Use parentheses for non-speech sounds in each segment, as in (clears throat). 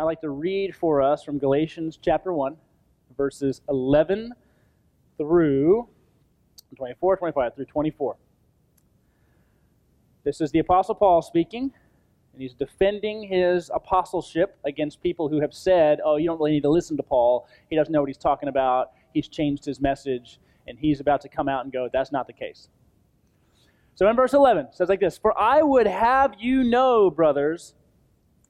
I'd like to read for us from Galatians chapter 1, verses 11 through 24, 25 through 24. This is the Apostle Paul speaking, and he's defending his apostleship against people who have said, Oh, you don't really need to listen to Paul. He doesn't know what he's talking about. He's changed his message, and he's about to come out and go, That's not the case. So in verse 11, it says like this For I would have you know, brothers,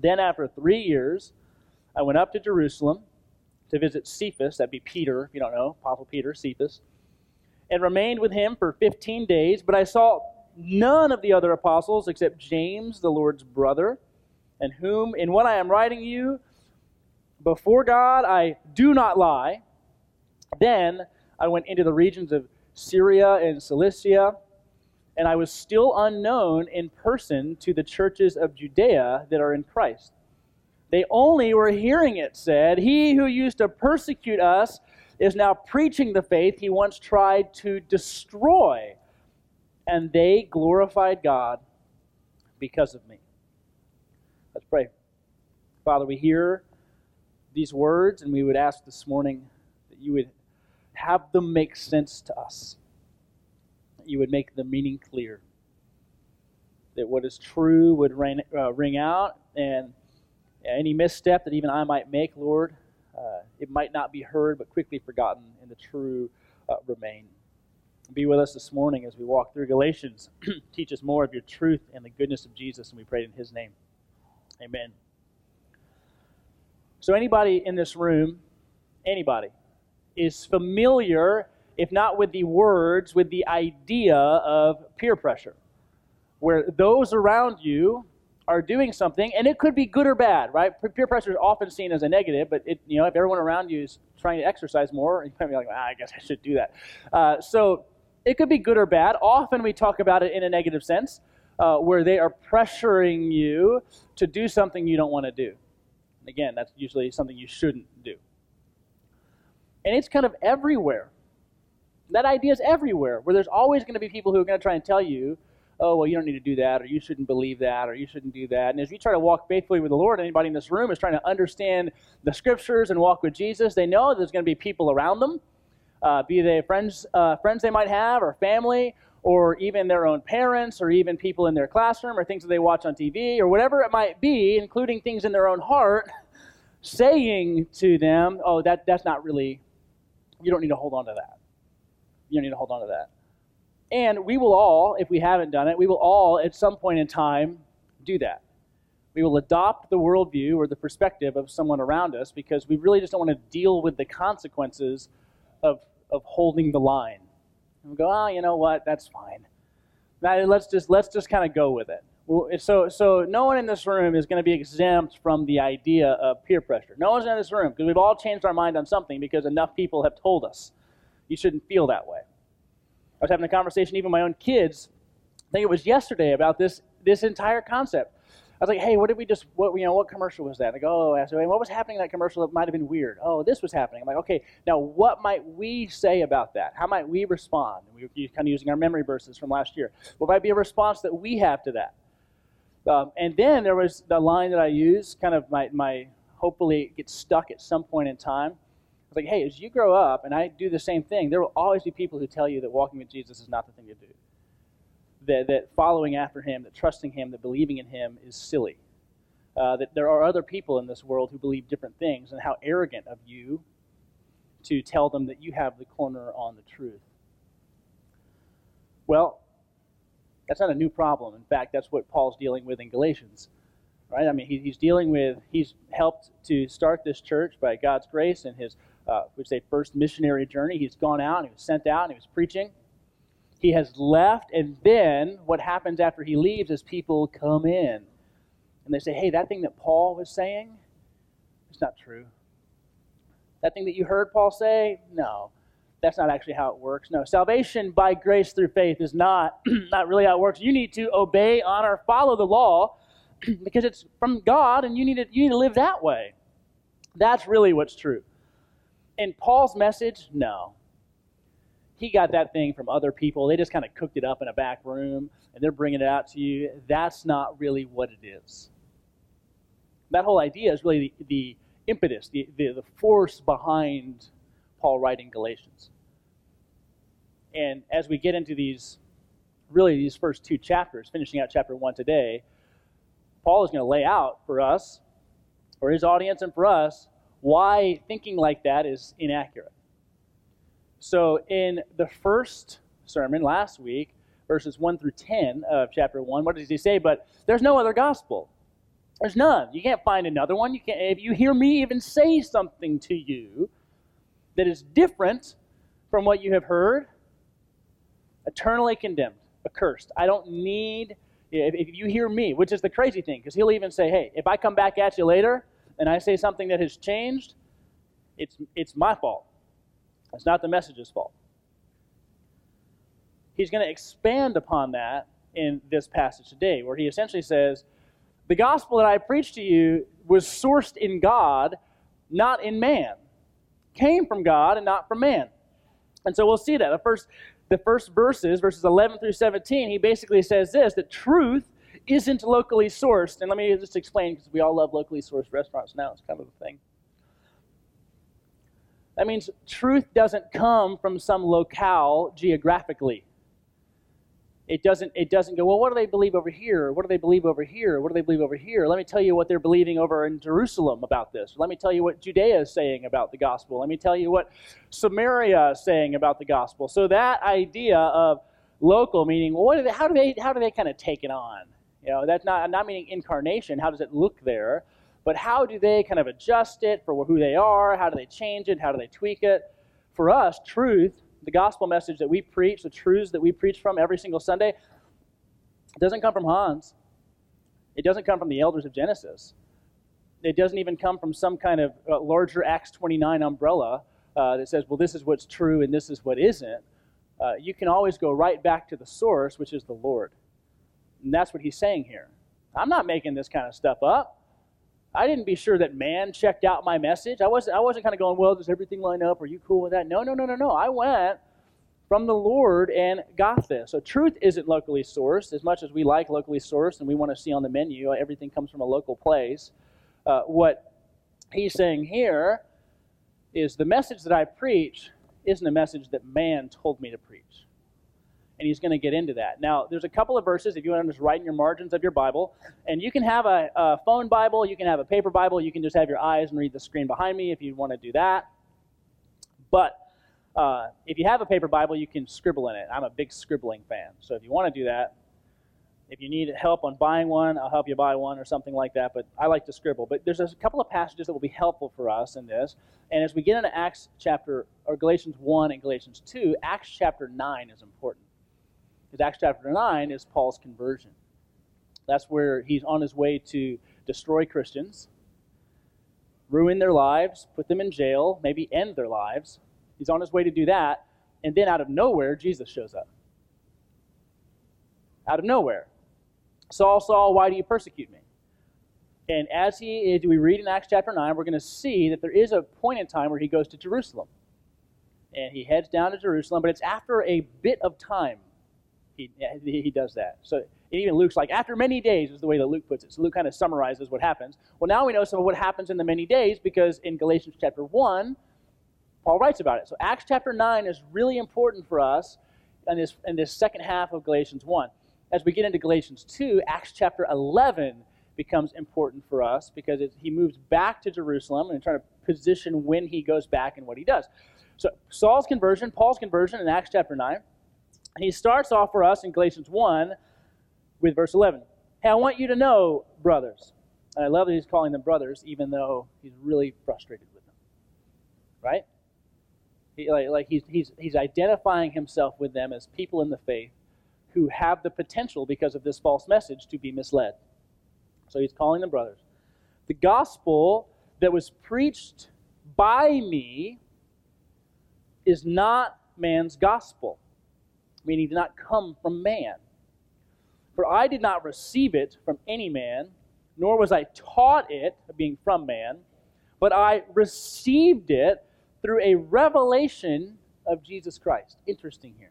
Then, after three years, I went up to Jerusalem to visit Cephas, that'd be Peter, if you don't know, Apostle Peter, Cephas, and remained with him for 15 days. But I saw none of the other apostles except James, the Lord's brother, and whom, in what I am writing you, before God I do not lie. Then I went into the regions of Syria and Cilicia, and I was still unknown in person to the churches of Judea that are in Christ. They only were hearing it said, He who used to persecute us is now preaching the faith he once tried to destroy. And they glorified God because of me. Let's pray. Father, we hear these words, and we would ask this morning that you would have them make sense to us, you would make the meaning clear, that what is true would ring, uh, ring out, and any misstep that even I might make, Lord, uh, it might not be heard but quickly forgotten, and the true uh, remain. Be with us this morning as we walk through Galatians. (clears throat) Teach us more of your truth and the goodness of Jesus, and we pray in his name. Amen. So, anybody in this room, anybody, is familiar, if not with the words, with the idea of peer pressure, where those around you are doing something, and it could be good or bad, right? Peer pressure is often seen as a negative, but it, you know, if everyone around you is trying to exercise more, (laughs) you might be like, ah, I guess I should do that. Uh, so it could be good or bad. Often we talk about it in a negative sense, uh, where they are pressuring you to do something you don't want to do. Again, that's usually something you shouldn't do. And it's kind of everywhere. That idea is everywhere, where there's always going to be people who are going to try and tell you oh, well, you don't need to do that, or you shouldn't believe that, or you shouldn't do that. And as you try to walk faithfully with the Lord, anybody in this room is trying to understand the scriptures and walk with Jesus, they know there's going to be people around them, uh, be they friends, uh, friends they might have, or family, or even their own parents, or even people in their classroom, or things that they watch on TV, or whatever it might be, including things in their own heart, saying to them, oh, that, that's not really, you don't need to hold on to that. You need to hold on to that. And we will all, if we haven't done it, we will all at some point in time do that. We will adopt the worldview or the perspective of someone around us because we really just don't want to deal with the consequences of, of holding the line. And we go, oh, you know what? That's fine. Now, let's just let's just kind of go with it. So, so no one in this room is going to be exempt from the idea of peer pressure. No one's in this room because we've all changed our mind on something because enough people have told us you shouldn't feel that way. I was having a conversation even my own kids. I think it was yesterday about this this entire concept. I was like, "Hey, what did we just? What you know? What commercial was that?" They go, "Oh, I said, what was happening in that commercial that might have been weird? Oh, this was happening." I'm like, "Okay, now what might we say about that? How might we respond?" we were kind of using our memory verses from last year. What might be a response that we have to that? Um, and then there was the line that I used, kind of my my hopefully it gets stuck at some point in time it's like, hey, as you grow up, and I do the same thing, there will always be people who tell you that walking with Jesus is not the thing to do. That, that following after him, that trusting him, that believing in him is silly. uh, that there are other people in this world who believe different things, and how arrogant of you to tell them that you have the corner on the truth. Well, that's not a new problem. In fact, that's what Paul's dealing with in Galatians. Right? I mean, he, he's dealing with, he's helped to start this church by God's grace and his, uh, we say, first missionary journey. He's gone out, and he was sent out, and he was preaching. He has left, and then what happens after he leaves is people come in and they say, hey, that thing that Paul was saying, it's not true. That thing that you heard Paul say, no, that's not actually how it works. No, salvation by grace through faith is not, (clears throat) not really how it works. You need to obey, honor, follow the law (clears throat) because it's from God and you need, to, you need to live that way. That's really what's true. In Paul's message, no. He got that thing from other people. They just kind of cooked it up in a back room and they're bringing it out to you. That's not really what it is. That whole idea is really the, the impetus, the, the, the force behind Paul writing Galatians. And as we get into these, really these first two chapters, finishing out chapter one today, Paul is going to lay out for us, for his audience and for us, why thinking like that is inaccurate. So, in the first sermon last week, verses 1 through 10 of chapter 1, what does he say? But there's no other gospel. There's none. You can't find another one. You can't, if you hear me even say something to you that is different from what you have heard, eternally condemned, accursed. I don't need, if, if you hear me, which is the crazy thing, because he'll even say, hey, if I come back at you later and I say something that has changed, it's, it's my fault. It's not the message's fault. He's going to expand upon that in this passage today, where he essentially says, the gospel that I preached to you was sourced in God, not in man. Came from God and not from man. And so we'll see that. The first, the first verses, verses 11 through 17, he basically says this that truth isn't locally sourced. And let me just explain because we all love locally sourced restaurants now. It's kind of a thing. That means truth doesn't come from some locale geographically. It doesn't, it doesn't go, well, what do they believe over here? What do they believe over here? What do they believe over here? Let me tell you what they're believing over in Jerusalem about this. Let me tell you what Judea is saying about the gospel. Let me tell you what Samaria is saying about the gospel. So that idea of local meaning, well, what do they, how do they, how do they kind of take it on? You know, that's not, not meaning incarnation. How does it look there? But how do they kind of adjust it for who they are? How do they change it? How do they tweak it? For us, truth the gospel message that we preach, the truths that we preach from every single Sunday, doesn't come from Hans. It doesn't come from the elders of Genesis. It doesn't even come from some kind of uh, larger Acts 29 umbrella uh, that says, well, this is what's true and this is what isn't. Uh, you can always go right back to the source, which is the Lord. And that's what he's saying here. I'm not making this kind of stuff up. I didn't be sure that man checked out my message. I wasn't, I wasn't kind of going, well, does everything line up? Are you cool with that? No, no, no, no, no. I went from the Lord and got this. So truth isn't locally sourced as much as we like locally sourced and we want to see on the menu everything comes from a local place. Uh, what he's saying here is the message that I preach isn't a message that man told me to preach and he's going to get into that. Now, there's a couple of verses, if you want to just write in your margins of your Bible, and you can have a, a, phone Bible, you can have a paper Bible, you can just have your eyes and read the screen behind me if you want to do that. But uh, if you have a paper Bible, you can scribble in it. I'm a big scribbling fan, so if you want to do that, if you need help on buying one, I'll help you buy one or something like that. But I like to scribble. But there's a couple of passages that will be helpful for us in this. And as we get into Acts chapter, or Galatians 1 and Galatians 2, Acts chapter 9 is important. Because Acts chapter 9 is Paul's conversion. That's where he's on his way to destroy Christians, ruin their lives, put them in jail, maybe end their lives. He's on his way to do that. And then out of nowhere, Jesus shows up. Out of nowhere. Saul, Saul, why do you persecute me? And as he, as we read in Acts chapter 9, we're going to see that there is a point in time where he goes to Jerusalem. And he heads down to Jerusalem, but it's after a bit of time he, he does that. So even Luke's like, after many days is the way that Luke puts it. So Luke kind of summarizes what happens. Well, now we know some of what happens in the many days because in Galatians chapter 1, Paul writes about it. So Acts chapter 9 is really important for us in this, in this second half of Galatians 1. As we get into Galatians 2, Acts chapter 11 becomes important for us because he moves back to Jerusalem and trying to position when he goes back and what he does. So Saul's conversion, Paul's conversion in Acts chapter 9. He starts off for us in Galatians 1 with verse 11. Hey, I want you to know, brothers. And I love that he's calling them brothers, even though he's really frustrated with them. Right? He, like, like he's, he's, he's identifying himself with them as people in the faith who have the potential, because of this false message, to be misled. So he's calling them brothers. The gospel that was preached by me is not man's gospel, meaning did not come from man. For I did not receive it from any man, nor was I taught it, being from man, but I received it through a revelation of Jesus Christ. Interesting here.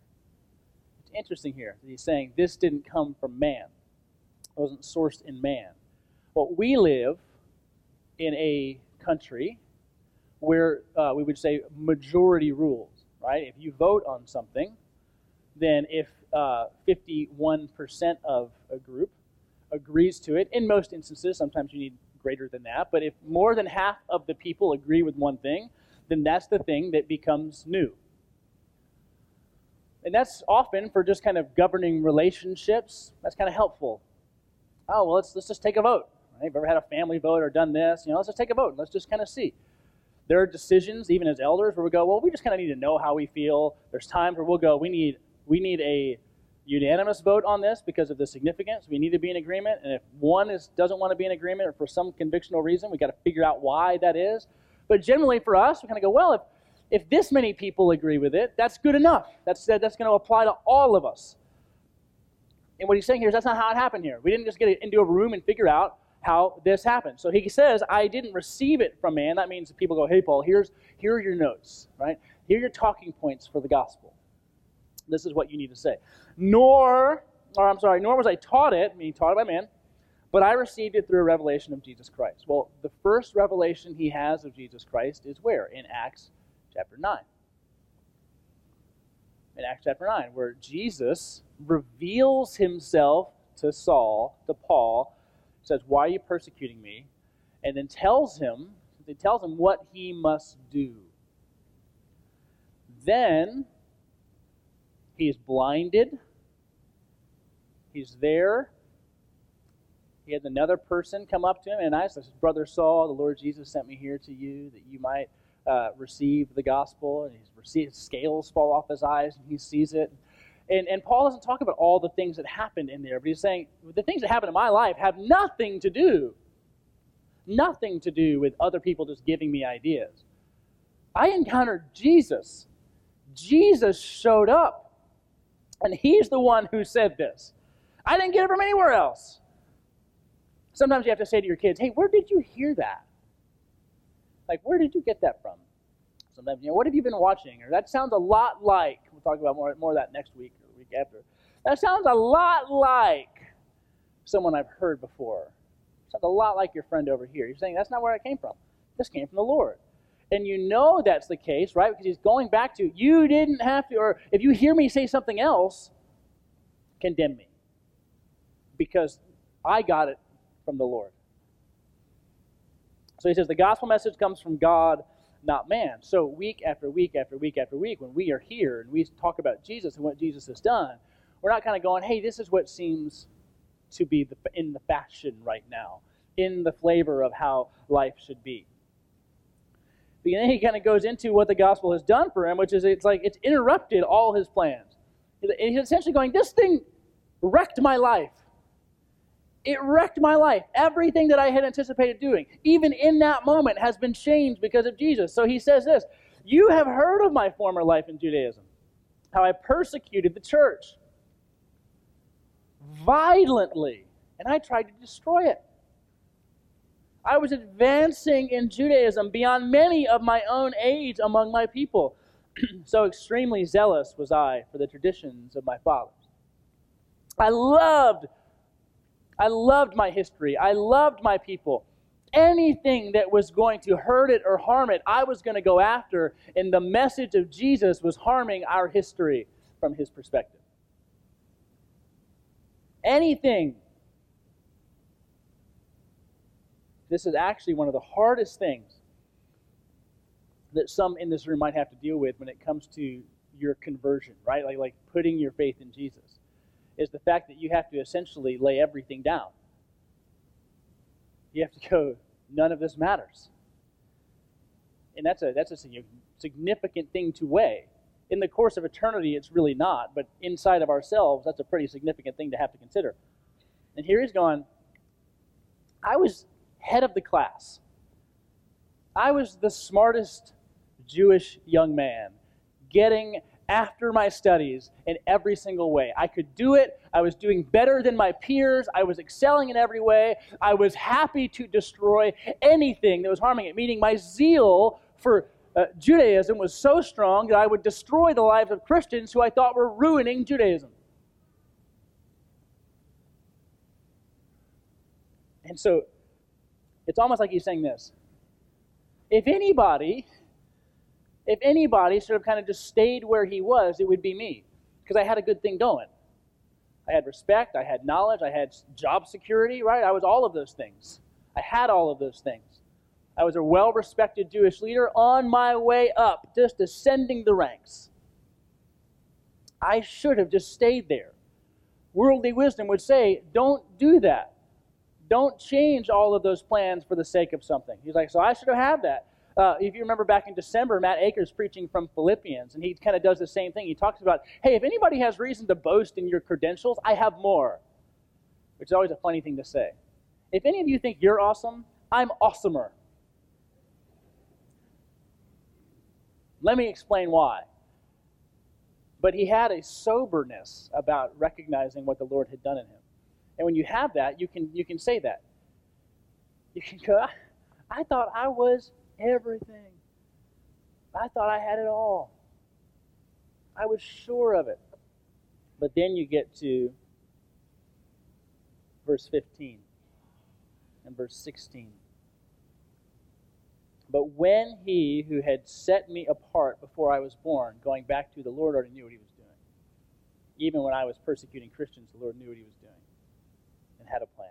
It's interesting here he's saying this didn't come from man, it wasn't sourced in man. But we live in a country where uh, we would say majority rules, right? If you vote on something, then if uh, 51% of a group agrees to it, in most instances, sometimes you need greater than that, but if more than half of the people agree with one thing, then that's the thing that becomes new. And that's often for just kind of governing relationships, that's kind of helpful. Oh, well, let's, let's just take a vote. Right? Have ever had a family vote or done this? You know, let's just take a vote. And let's just kind of see. There are decisions, even as elders, where we go, well, we just kind of need to know how we feel. There's times where we'll go, we need we need a unanimous vote on this because of the significance. We need to be in agreement. And if one is doesn't want to be in agreement or for some convictional reason, we got to figure out why that is. But generally for us, we kind of go, well, if if this many people agree with it, that's good enough. That's that's going to apply to all of us. And what he's saying here is that's not how it happened here. We didn't just get into a room and figure out how this happened. So he says, I didn't receive it from man. That means people go, hey, Paul, here's, here are your notes, right? Here are your talking points for the gospel. This is what you need to say. Nor, or I'm sorry, nor was I taught it, meaning taught it by man, but I received it through a revelation of Jesus Christ. Well, the first revelation he has of Jesus Christ is where? In Acts chapter 9. In Acts chapter 9, where Jesus reveals himself to Saul, to Paul, says, Why are you persecuting me? And then tells him, he tells him what he must do. Then he is blinded. He's there. He had another person come up to him and I says, Brother Saul, the Lord Jesus sent me here to you that you might uh, receive the gospel. And he's received scales fall off his eyes and he sees it. And, and Paul doesn't talk about all the things that happened in there, but he's saying the things that happened in my life have nothing to do, nothing to do with other people just giving me ideas. I encountered Jesus. Jesus showed up, and he's the one who said this. I didn't get it from anywhere else. Sometimes you have to say to your kids, hey, where did you hear that? Like, where did you get that from? Sometimes, you know, what have you been watching? Or that sounds a lot like, we'll talk about more, more of that next week or week after. That sounds a lot like someone I've heard before. Sounds a lot like your friend over here. You're saying, that's not where I came from. This came from the Lord. And you know that's the case, right? Because he's going back to, you didn't have to, or if you hear me say something else, condemn me. Because I got it from the Lord. So he says, the gospel message comes from God not man. So week after week after week after week, when we are here and we talk about Jesus and what Jesus has done, we're not kind of going, hey, this is what seems to be the, in the fashion right now, in the flavor of how life should be. But then he kind of goes into what the gospel has done for him, which is it's like it's interrupted all his plans. He's essentially going, this thing wrecked my life. It wrecked my life. Everything that I had anticipated doing, even in that moment, has been changed because of Jesus. So he says this You have heard of my former life in Judaism, how I persecuted the church violently, and I tried to destroy it. I was advancing in Judaism beyond many of my own age among my people. (clears throat) so extremely zealous was I for the traditions of my fathers. I loved I loved my history. I loved my people. Anything that was going to hurt it or harm it, I was going to go after. And the message of Jesus was harming our history from his perspective. Anything this is actually one of the hardest things that some in this room might have to deal with when it comes to your conversion, right? Like, like putting your faith in Jesus, is the fact that you have to essentially lay everything down. You have to go, none of this matters. And that's a, that's a significant thing to weigh. In the course of eternity, it's really not, but inside of ourselves, that's a pretty significant thing to have to consider. And here he's going, I was head of the class. I was the smartest Jewish young man, getting after my studies in every single way. I could do it. I was doing better than my peers. I was excelling in every way. I was happy to destroy anything that was harming it, meaning my zeal for uh, Judaism was so strong that I would destroy the lives of Christians who I thought were ruining Judaism. And so it's almost like he's saying this. If anybody if anybody sort of kind of just stayed where he was, it would be me because I had a good thing going. I had respect, I had knowledge, I had job security, right? I was all of those things. I had all of those things. I was a well respected Jewish leader on my way up, just ascending the ranks. I should have just stayed there. Worldly wisdom would say, don't do that. Don't change all of those plans for the sake of something. He's like, so I should have had that. Uh, if you remember back in December, Matt Akers preaching from Philippians, and he kind of does the same thing. He talks about, hey, if anybody has reason to boast in your credentials, I have more, which is always a funny thing to say. If any of you think you're awesome, I'm awesomer. Let me explain why. But he had a soberness about recognizing what the Lord had done in him. And when you have that, you can, you can say that. You can go, I thought I was everything. I thought I had it all. I was sure of it. But then you get to verse 15 and verse 16. But when he who had set me apart before I was born, going back to the Lord already knew what he was doing. Even when I was persecuting Christians, the Lord knew what he was doing had a plan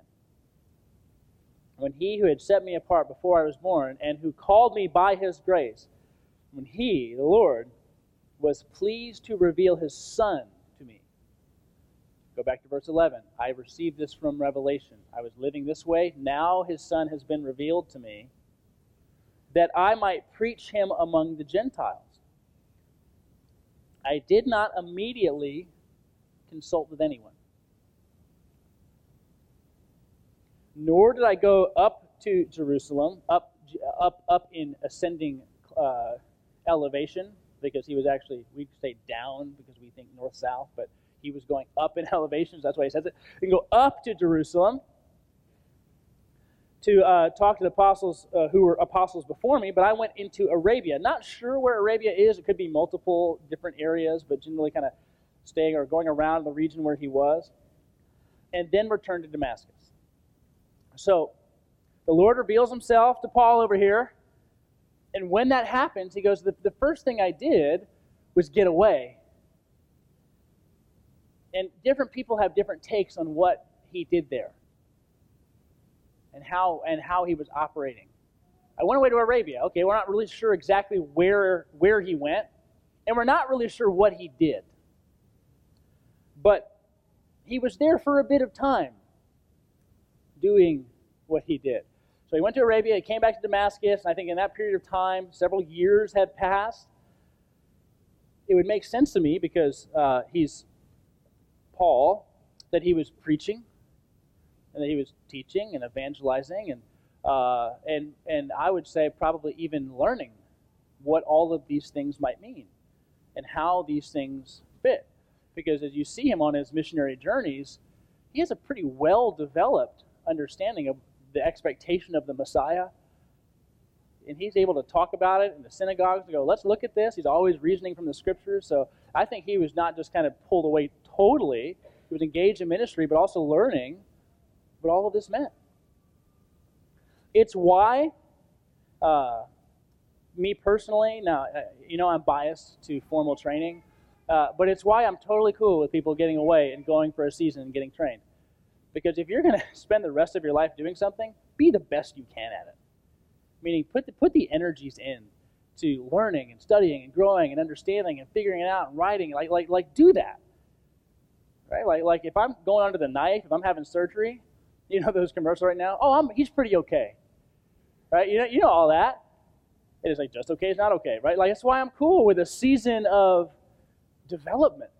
when he who had set me apart before I was born, and who called me by his grace, when he, the Lord, was pleased to reveal his Son to me. Go back to verse 11. I received this from Revelation. I was living this way. Now his Son has been revealed to me, that I might preach him among the Gentiles. I did not immediately consult with anyone nor did I go up to Jerusalem, up, up, up in ascending uh, elevation, because he was actually, we say down because we think north south, but he was going up in (laughs) elevations. That's why he says it. You can go up to Jerusalem to uh, talk to the apostles uh, who were apostles before me, but I went into Arabia. Not sure where Arabia is. It could be multiple different areas, but generally kind of staying or going around the region where he was. And then returned to Damascus. So the Lord reveals himself to Paul over here. And when that happens, he goes, The, the first thing I did was get away. And different people have different takes on what he did there and how, and how he was operating. I went away to Arabia. Okay, we're not really sure exactly where, where he went, and we're not really sure what he did. But he was there for a bit of time doing what he did. So he went to Arabia, he came back to Damascus, and I think in that period of time, several years had passed. It would make sense to me because uh, he's Paul, that he was preaching, and that he was teaching and evangelizing, and uh, and and I would say probably even learning what all of these things might mean, and how these things fit. Because as you see him on his missionary journeys, he has a pretty well developed understanding of the expectation of the Messiah. And he's able to talk about it in the synagogues and go, let's look at this. He's always reasoning from the scriptures. So I think he was not just kind of pulled away totally, he was engaged in ministry, but also learning what all of this meant. It's why, uh, me personally, now, uh, you know, I'm biased to formal training, uh, but it's why I'm totally cool with people getting away and going for a season and getting trained. Because if you're going (laughs) to spend the rest of your life doing something, be the best you can at it. Meaning, put the, put the energies in to learning and studying and growing and understanding and figuring it out and writing. Like, like, like do that. Right? Like, like if I'm going under the knife, if I'm having surgery, (laughs) you know those commercials right now? Oh, I'm, he's pretty okay. Right? You know, you know all that. It is like just okay is not okay, right? Like that's why I'm cool with a season of development,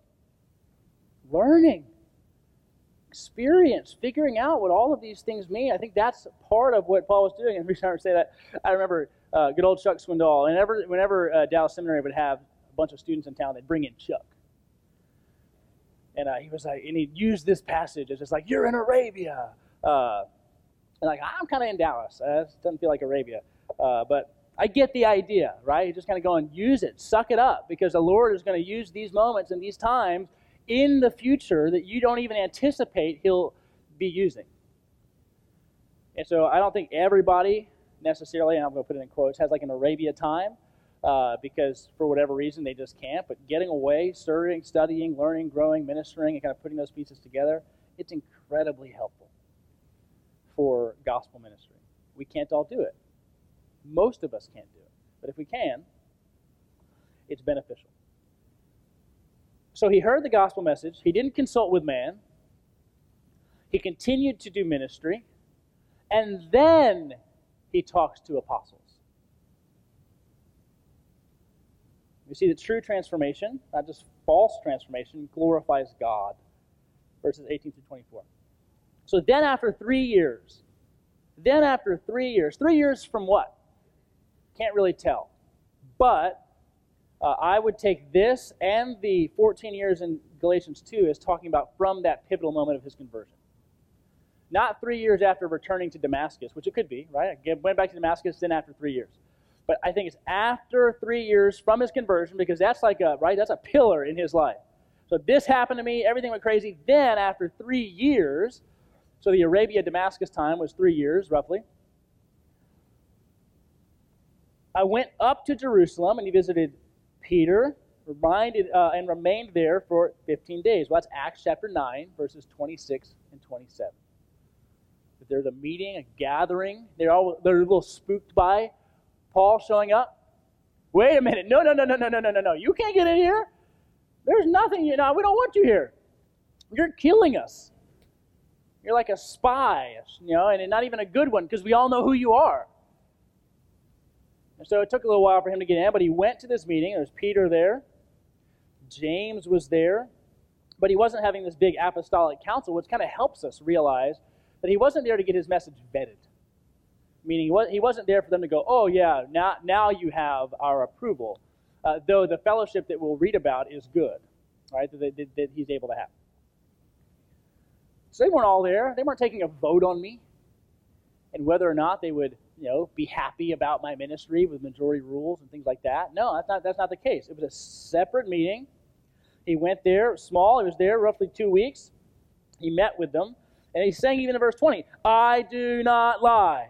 learning, experience, figuring out what all of these things mean. I think that's part of what Paul was doing. The reason I say that, I remember uh, good old Chuck Swindoll. And whenever, whenever uh, Dallas Seminary would have a bunch of students in town, they'd bring in Chuck. And uh, he was like, and he'd use this passage as just like, you're in Arabia. Uh, and like, I'm kind of in Dallas. Uh, it doesn't feel like Arabia. Uh, but I get the idea, right? You're just kind of going, use it, suck it up, because the Lord is going to use these moments and these times in the future that you don't even anticipate He'll be using. And so I don't think everybody necessarily, and I'm going to put it in quotes, has like an Arabia time. Uh, because for whatever reason they just can't. But getting away, studying, studying, learning, growing, ministering, and kind of putting those pieces together, it's incredibly helpful for gospel ministry. We can't all do it. Most of us can't do it. But if we can, it's beneficial. So he heard the gospel message. He didn't consult with man. He continued to do ministry. And then he talks to apostles. You see that true transformation, not just false transformation, glorifies God. Verses 18 through 24. So then, after three years, then after three years, three years from what? Can't really tell. But uh, I would take this and the 14 years in Galatians 2 as talking about from that pivotal moment of his conversion. Not three years after returning to Damascus, which it could be, right? I went back to Damascus, then after three years. But I think it's after three years from his conversion because that's like a, right? That's a pillar in his life. So this happened to me, everything went crazy. Then after three years, so the Arabia Damascus time was three years roughly. I went up to Jerusalem and he visited Peter, reminded uh, and remained there for 15 days. Well, that's Acts chapter 9, verses 26 and 27. That there's a meeting, a gathering. They're all they're a little spooked by Paul showing up. Wait a minute. No, no, no, no, no, no, no, no, no. You can't get in here. There's nothing, you know, we don't want you here. You're killing us. You're like a spy, you know, and not even a good one because we all know who you are. And so it took a little while for him to get in, but he went to this meeting. There's Peter there, James was there, but he wasn't having this big apostolic council, which kind of helps us realize that he wasn't there to get his message vetted. Meaning he wasn't there for them to go, oh, yeah, now, now you have our approval. Uh, though the fellowship that we'll read about is good, right, that, that, that he's able to have. So they weren't all there. They weren't taking a vote on me and whether or not they would you know, be happy about my ministry with majority rules and things like that. No, that's not, that's not the case. It was a separate meeting. He went there, small, he was there roughly two weeks. He met with them, and he's saying even in verse 20, I do not lie.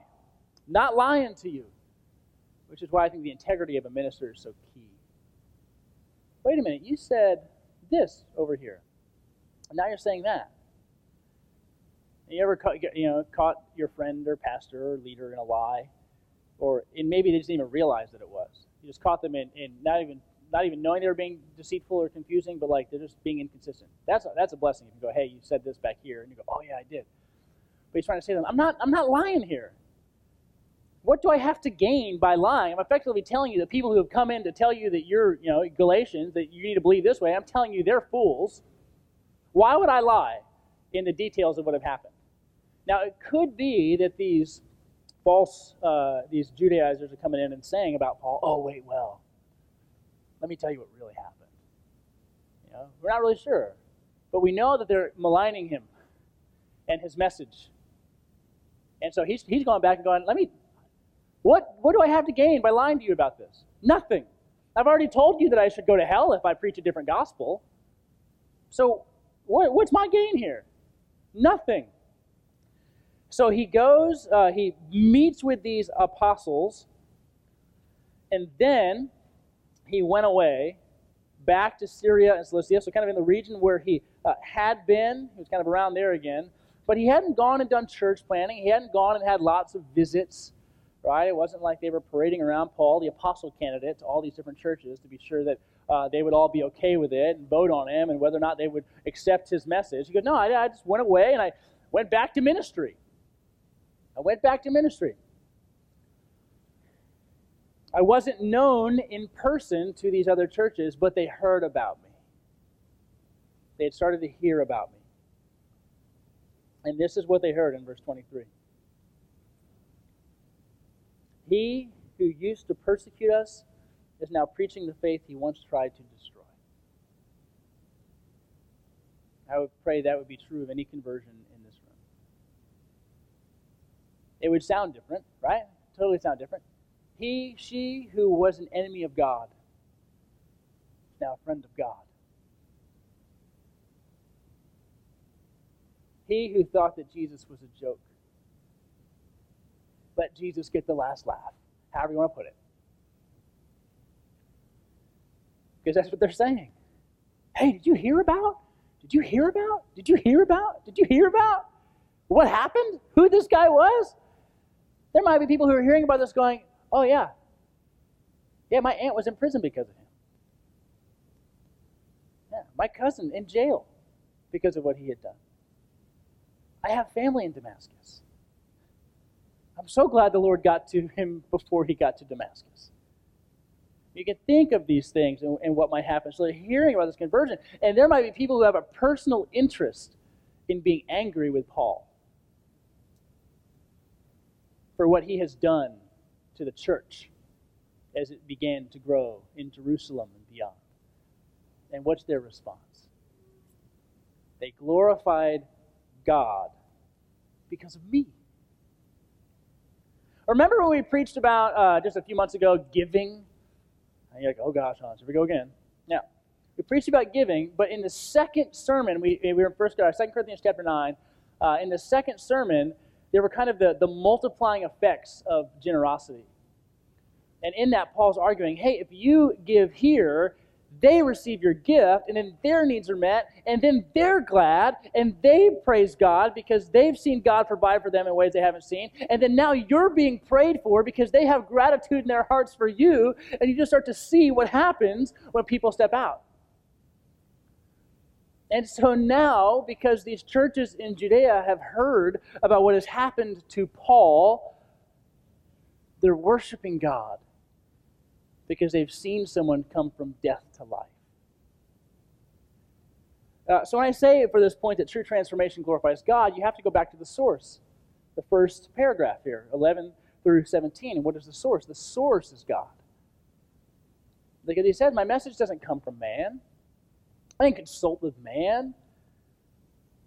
Not lying to you. Which is why I think the integrity of a minister is so key. Wait a minute, you said this over here. And now you're saying that. You ever caught, you know, caught your friend or pastor or leader in a lie? Or and maybe they just didn't even realize that it was. You just caught them in, in not even not even knowing they were being deceitful or confusing, but like they're just being inconsistent. That's a, that's a blessing. If you go, hey, you said this back here, and you go, oh yeah, I did. But he's trying to say to them, I'm not I'm not lying here. What do I have to gain by lying? I'm effectively telling you that people who have come in to tell you that you're, you know, Galatians, that you need to believe this way, I'm telling you they're fools. Why would I lie in the details of what have happened? Now, it could be that these false, uh, these Judaizers are coming in and saying about Paul, oh, wait, well, let me tell you what really happened. You know, we're not really sure. But we know that they're maligning him and his message. And so he's, he's going back and going, let me, what, what do I have to gain by lying to you about this? Nothing. I've already told you that I should go to hell if I preach a different gospel. So what, what's my gain here? Nothing. So he goes, uh, he meets with these apostles, and then he went away back to Syria and Cilicia, so kind of in the region where he uh, had been. He was kind of around there again. But he hadn't gone and done church planning. He hadn't gone and had lots of visits, right? It wasn't like they were parading around Paul, the apostle candidate, to all these different churches to be sure that uh, they would all be okay with it and vote on him and whether or not they would accept his message. He goes, No, I, I just went away and I went back to ministry. I went back to ministry. I wasn't known in person to these other churches, but they heard about me. They had started to hear about me. And this is what they heard in verse 23. He who used to persecute us is now preaching the faith he once tried to destroy. I would pray that would be true of any conversion. It would sound different, right? Totally sound different. He, she who was an enemy of God is now a friend of God. He who thought that Jesus was a joke. Let Jesus get the last laugh, however you want to put it. Because that's what they're saying. Hey, did you hear about? Did you hear about? Did you hear about? Did you hear about what happened? Who this guy was? There might be people who are hearing about this going, oh, yeah. Yeah, my aunt was in prison because of him. Yeah, my cousin in jail because of what he had done. I have family in Damascus. I'm so glad the Lord got to him (laughs) before he got to Damascus. You can think of these things and, and, what might happen. So they're hearing about this conversion, and there might be people who have a personal interest in being angry with Paul for what he has done to the church as it began to grow in Jerusalem and beyond. And what's their response? They glorified God because of me. Remember when we preached about uh, just a few months ago giving? And you're like, oh gosh, Hans, here we go again. Now, we preached about giving, but in the second sermon, we, we were in First uh, Corinthians chapter 9. Uh, in the second sermon, there were kind of the, the multiplying effects of generosity. And in that, Paul's arguing, hey, if you give here, they receive your gift, and then their needs are met, and then they're glad, and they praise God because they've seen God provide for them in ways they haven't seen. And then now you're being prayed for because they have gratitude in their hearts for you, and you just start to see what happens when people step out. And so now, because these churches in Judea have heard about what has happened to Paul, they're worshiping God because they've seen someone come from death to life. Uh, so when I say for this point that true transformation glorifies God, you have to go back to the source. The first paragraph here, 11 through 17. And what is the source? The source is God. Because he says, My message doesn't come from man. I didn't consult with man.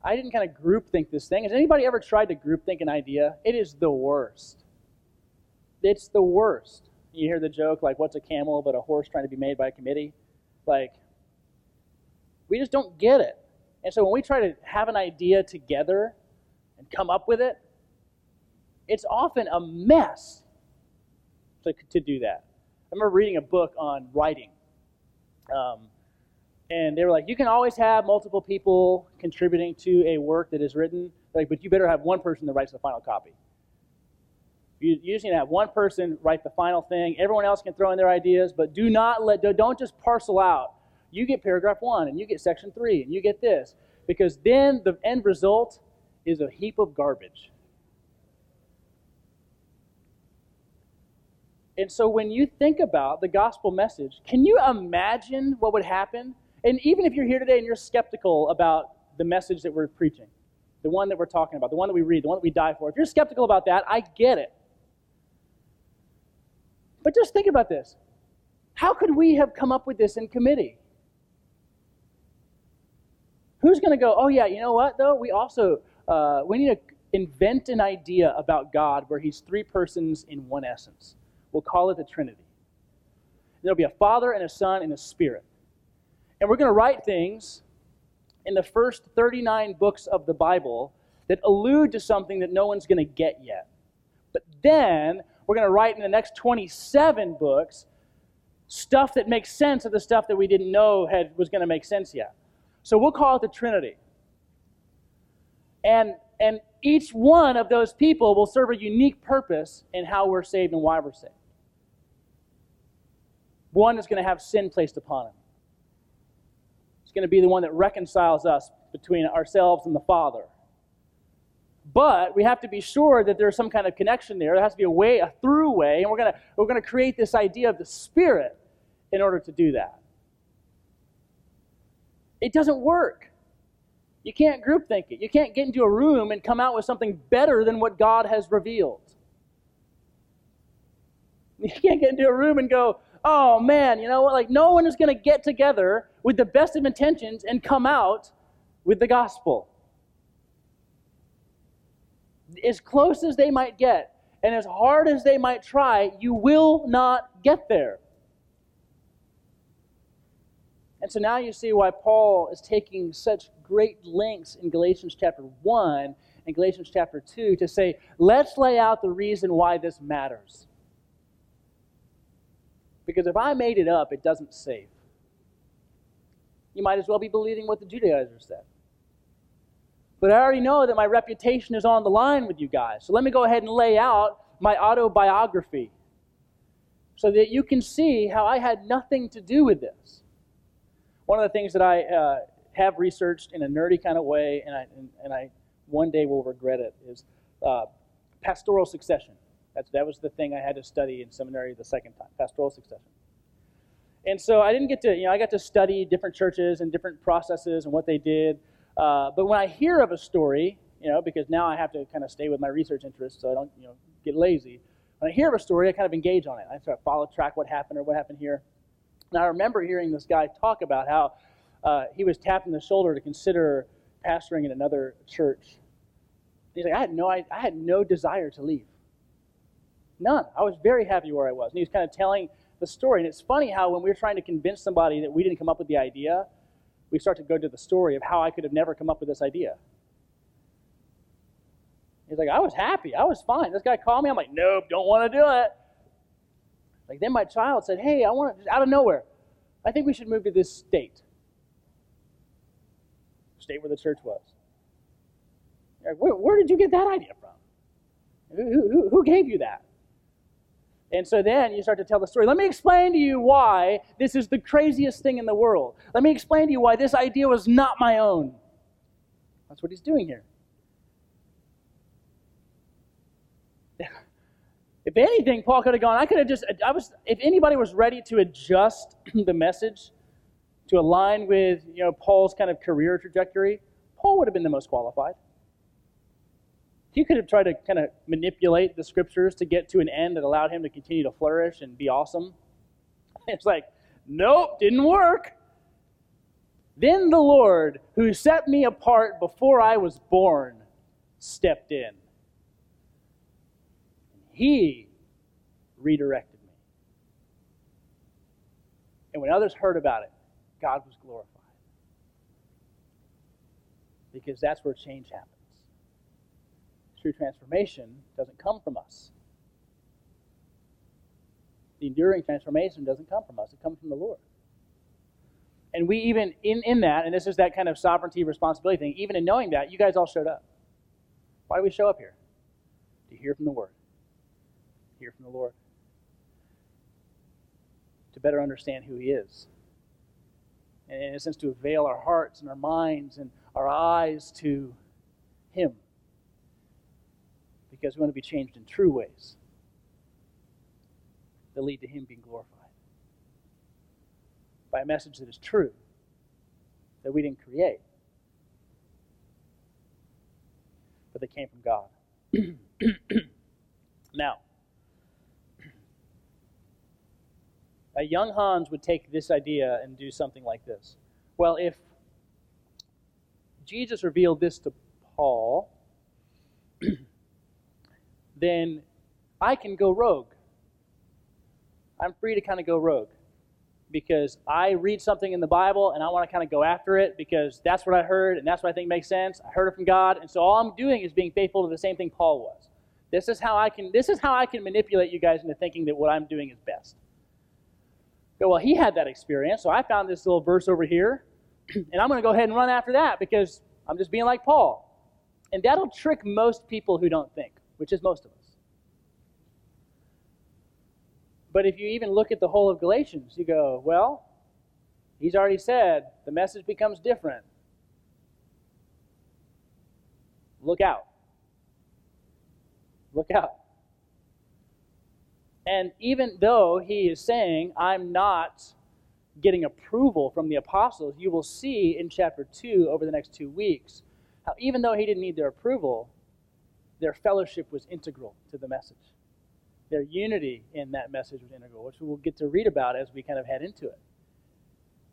I didn't kind of group think this thing. Has anybody ever tried to group think an idea? It is the worst. It's the worst. You hear the joke, like, what's a camel but a horse trying to be made by a committee? Like, we just don't get it. And so when we try to have an idea together and come up with it, it's often a mess to, to do that. I remember reading a book on writing. Um, and they were like, you can always have multiple people contributing to a work that is written, like, but you better have one person that writes the final copy. You, you just need to have one person write the final thing. Everyone else can throw in their ideas, but do not let don't just parcel out. You get paragraph one, and you get section three, and you get this, because then the end result is a heap of garbage. And so when you think about the gospel message, can you imagine what would happen? And even if you're here today and you're skeptical about the message that we're preaching, the one that we're talking about, the one that we read, the one that we die for, if you're skeptical about that, I get it. But just think about this. How could we have come up with this in committee? Who's going to go, oh, yeah, you know what, though? We also, uh, we need to invent an idea about God where he's three persons in one essence. We'll call it the Trinity. There'll be a Father and a Son and a Spirit. And we're going to write things in the first 39 books of the Bible that allude to something that no one's going to get yet. But then we're going to write in the next 27 books stuff that makes sense of the stuff that we didn't know had, was going to make sense yet. So we'll call it the Trinity. And And each one of those people will serve a unique purpose in how we're saved and why we're saved. One is going to have sin placed upon him. It's going to be the one that reconciles us between ourselves and the Father. But we have to be sure that there's some kind of connection there. There has to be a way, a through way, and we're going to, we're going to create this idea of the Spirit in order to do that. It doesn't work. You can't group think it. You can't get into a room and come out with something better than what God has revealed. (laughs) You can't get into a room and go, oh man, you know what? Like, no one is going to get together with the best of intentions and come out with the gospel. As close as they might get, and as hard as they might try, you will not get there. And so now you see why Paul is taking such great lengths in Galatians chapter 1 and Galatians chapter 2 to say, let's lay out the reason why this matters. Because if I made it up, it doesn't save. You might as well be believing what the Judaizers said. But I already know that my reputation is on the line with you guys. So let me go ahead and lay out my autobiography so that you can see how I had nothing to do with this. One of the things that I uh, have researched in a nerdy kind of way, and I, and, and I one day will regret it, is uh, pastoral succession. That's, that was the thing I had to study in seminary the second time, pastoral succession. And so I didn't get to, you know, I got to study different churches and different processes and what they did. Uh, but when I hear of a story, you know, because now I have to kind of stay with my research interests so I don't, you know, get lazy. When I hear of a story, I kind of engage on it. I try to follow track what happened or what happened here. And I remember hearing this guy talk about how uh, he was tapped in the shoulder to consider pastoring in another church. He's like, I had no, I, I had no desire to leave. None. I was very happy where I was. And he was kind of telling the story. And it's funny how when we are trying to convince somebody that we didn't come up with the idea, we start to go to the story of how I could have never come up with this idea. He's like, I was happy. I was fine. This guy called me. I'm like, nope, don't want to do it. Like then my child said, hey, I want to, out of nowhere, I think we should move to this state. State where the church was. Like, where, where, did you get that idea from? Who, who, who gave you that? And so then you start to tell the story. Let me explain to you why this is the craziest thing in the world. Let me explain to you why this idea was not my own. That's what he's doing here. (laughs) If anything, Paul could have gone, I could have just, I was, if anybody was ready to adjust (clears throat) the message to align with, you know, Paul's kind of career trajectory, Paul would have been the most qualified. He could have tried to kind of manipulate the scriptures to get to an end that allowed him to continue to flourish and be awesome. (laughs) It's like, nope, didn't work. Then the Lord, who set me apart before I was born, stepped in. He redirected me. And when others heard about it, God was glorified. Because that's where change happens. True transformation doesn't come from us. The enduring transformation doesn't come from us, it comes from the Lord. And we even, in, in that, and this is that kind of sovereignty responsibility thing, even in knowing that, you guys all showed up. Why do we show up here? To hear from the Word hear from the Lord, to better understand who He is. And in a sense, to avail our hearts and our minds and our eyes to Him. Because we want to be changed in true ways that lead to Him being glorified. By a message that is true, that we didn't create, but that came from God. (clears throat) now, a young Hans would take this idea and do something like this. Well, if Jesus revealed this to Paul, then I can go rogue. I'm free to kind of go rogue because I read something in the Bible and I want to kind of go after it because that's what I heard and that's what I think makes sense. I heard it from God, and so all I'm doing is being faithful to the same thing Paul was. This is how I can this is how I can manipulate you guys into thinking that what I'm doing is best go, well, he had that experience, so I found this little verse over here, (clears throat) and I'm going to go ahead and run after that because I'm just being like Paul. And that'll trick most people who don't think, which is most of us. But if you even look at the whole of Galatians, you go, well, he's already said the message becomes different. Look out. Look out. And even though he is saying, I'm not getting approval from the apostles, you will see in chapter 2 over the next two weeks how even though he didn't need their approval, their fellowship was integral to the message. Their unity in that message was integral, which we'll get to read about as we kind of head into it.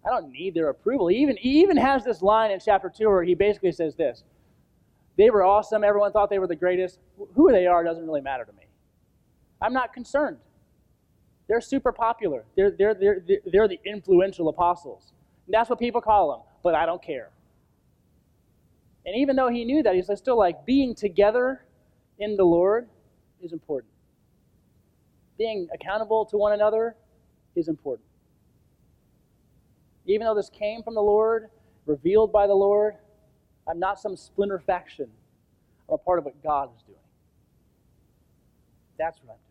I don't need their approval. He even, he even has this line in chapter 2 where he basically says this They were awesome. Everyone thought they were the greatest. Who they are doesn't really matter to me. I'm not concerned. They're super popular. They're, they're, they're, they're the influential apostles. And that's what people call them, but I don't care. And even though he knew that, he's still like, being together in the Lord is important. Being accountable to one another is important. Even though this came from the Lord, revealed by the Lord, I'm not some splinter faction. I'm a part of what God is doing. That's what I'm doing.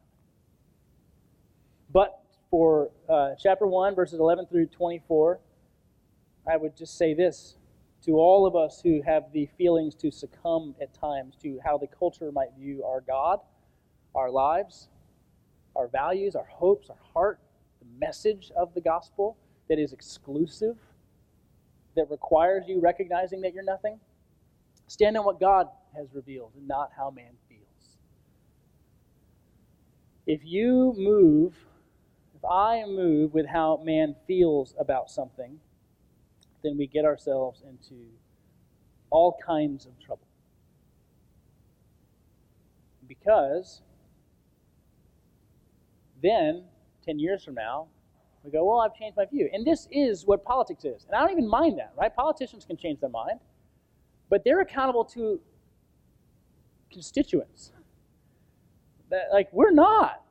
But for uh, chapter 1, verses 11 through 24, I would just say this to all of us who have the feelings to succumb at times to how the culture might view our God, our lives, our values, our hopes, our heart, the message of the gospel that is exclusive, that requires you recognizing that you're nothing. Stand on what God has revealed and not how man feels. If you move if I move with how man feels about something, then we get ourselves into all kinds of trouble. Because then, 10 years from now, we go, well, I've changed my view. And this is what politics is. And I don't even mind that, right? Politicians can change their mind, but they're accountable to constituents. That, like, we're not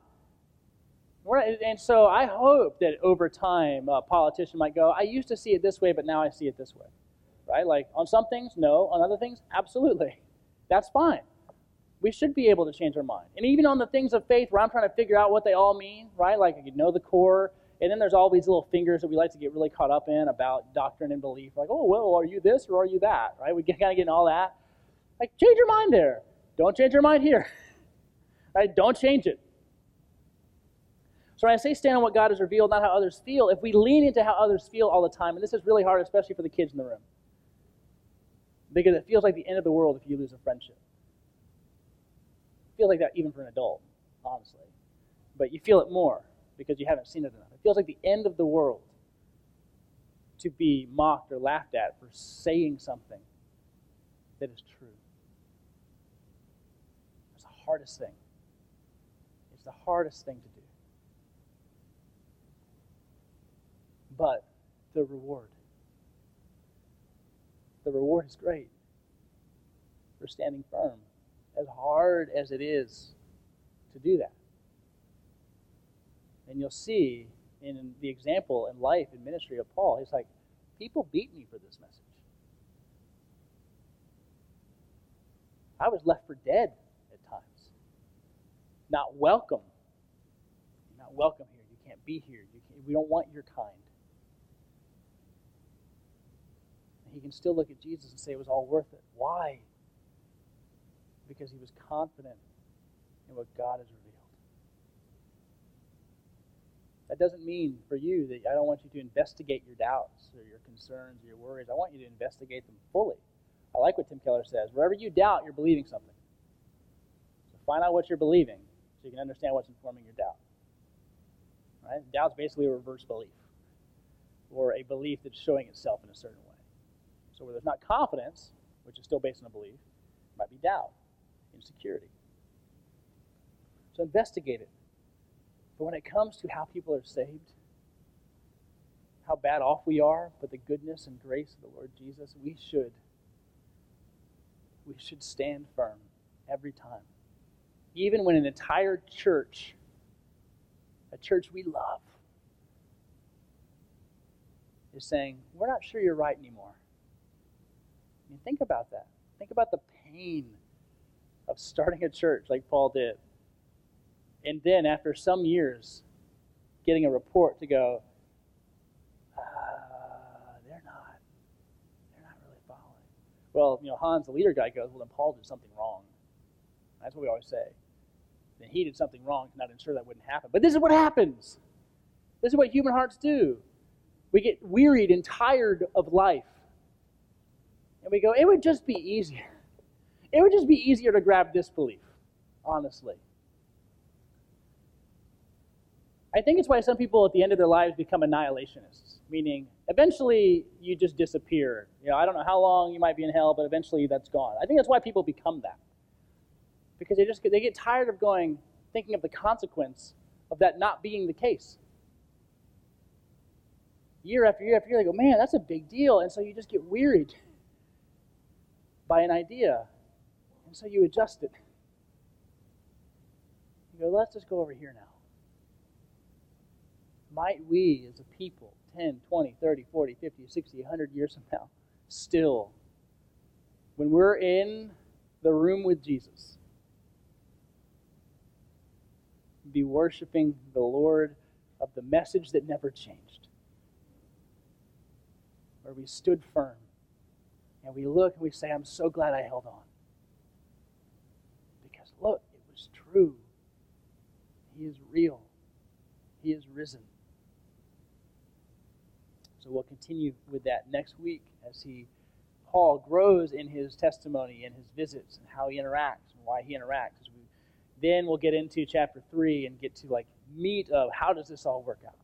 and so I hope that over time, a politician might go, I used to see it this way, but now I see it this way. Right? Like on some things, no. On other things, absolutely. That's fine. We should be able to change our mind. And even on the things of faith where I'm trying to figure out what they all mean, right? Like you know the core, and then there's all these little fingers that we like to get really caught up in about doctrine and belief. Like, oh, well, are you this or are you that? Right? We (laughs) kind of get in all that. Like, change your mind there. Don't change your mind here. (laughs) right? Don't change it. So when I say stand on what God has revealed, not how others feel, if we lean into how others feel all the time, and this is really hard, especially for the kids in the room, because it feels like the end of the world if you lose a friendship. It feels like that even for an adult, honestly. But you feel it more because you haven't seen it enough. It feels like the end of the world to be mocked or laughed at for saying something that is true. It's the hardest thing. It's the hardest thing to do. But the reward. The reward is great for standing firm, as hard as it is to do that. And you'll see in the example in life and ministry of Paul, he's like, people beat me for this message. I was left for dead at times. Not welcome. You're not welcome here. You can't be here. Can't, we don't want your kind. He can still look at Jesus and say it was all worth it. Why? Because he was confident in what God has revealed. That doesn't mean for you that I don't want you to investigate your doubts or your concerns or your worries. I want you to investigate them fully. I like what Tim Keller says. Wherever you doubt, you're believing something. So find out what you're believing so you can understand what's informing your doubt. Right? Doubt's basically a reverse belief or a belief that's showing itself in a certain way. So where there's not confidence, which is still based on a belief, might be doubt, insecurity. So investigate it. But when it comes to how people are saved, how bad off we are, but the goodness and grace of the Lord Jesus, we should we should stand firm every time. Even when an entire church, a church we love, is saying, We're not sure you're right anymore. I mean, think about that. Think about the pain of starting a church like Paul did. And then, after some years, getting a report to go, uh, they're not, they're not really following. Well, you know, Hans, the leader guy, goes, well, then Paul did something wrong. That's what we always say. Then he did something wrong to not ensure that wouldn't happen. But this is what happens. This is what human hearts do. We get wearied and tired of life. And we go, it would just be easier. It would just be easier to grab disbelief, honestly. I think it's why some people at the end of their lives become annihilationists, meaning eventually you just disappear. You know, I don't know how long you might be in hell, but eventually that's gone. I think that's why people become that. Because they just they get tired of going thinking of the consequence of that not being the case. Year after year after year, they go, man, that's a big deal. And so you just get wearied by an idea. And so you adjust it. You go, let's just go over here now might we as a people 10, 20, 30, 40, 50, 60, 100 years from now still, when we're in the room with Jesus, be worshiping the Lord of the message that never changed, where we stood firm and we look and we say, I'm so glad I held on. Because look, it was true. He is real, He is risen. So we'll continue with that next week as he Paul grows in his testimony and his visits and how he interacts and why he interacts. Then we'll get into chapter three and get to like meat of how does this all work out.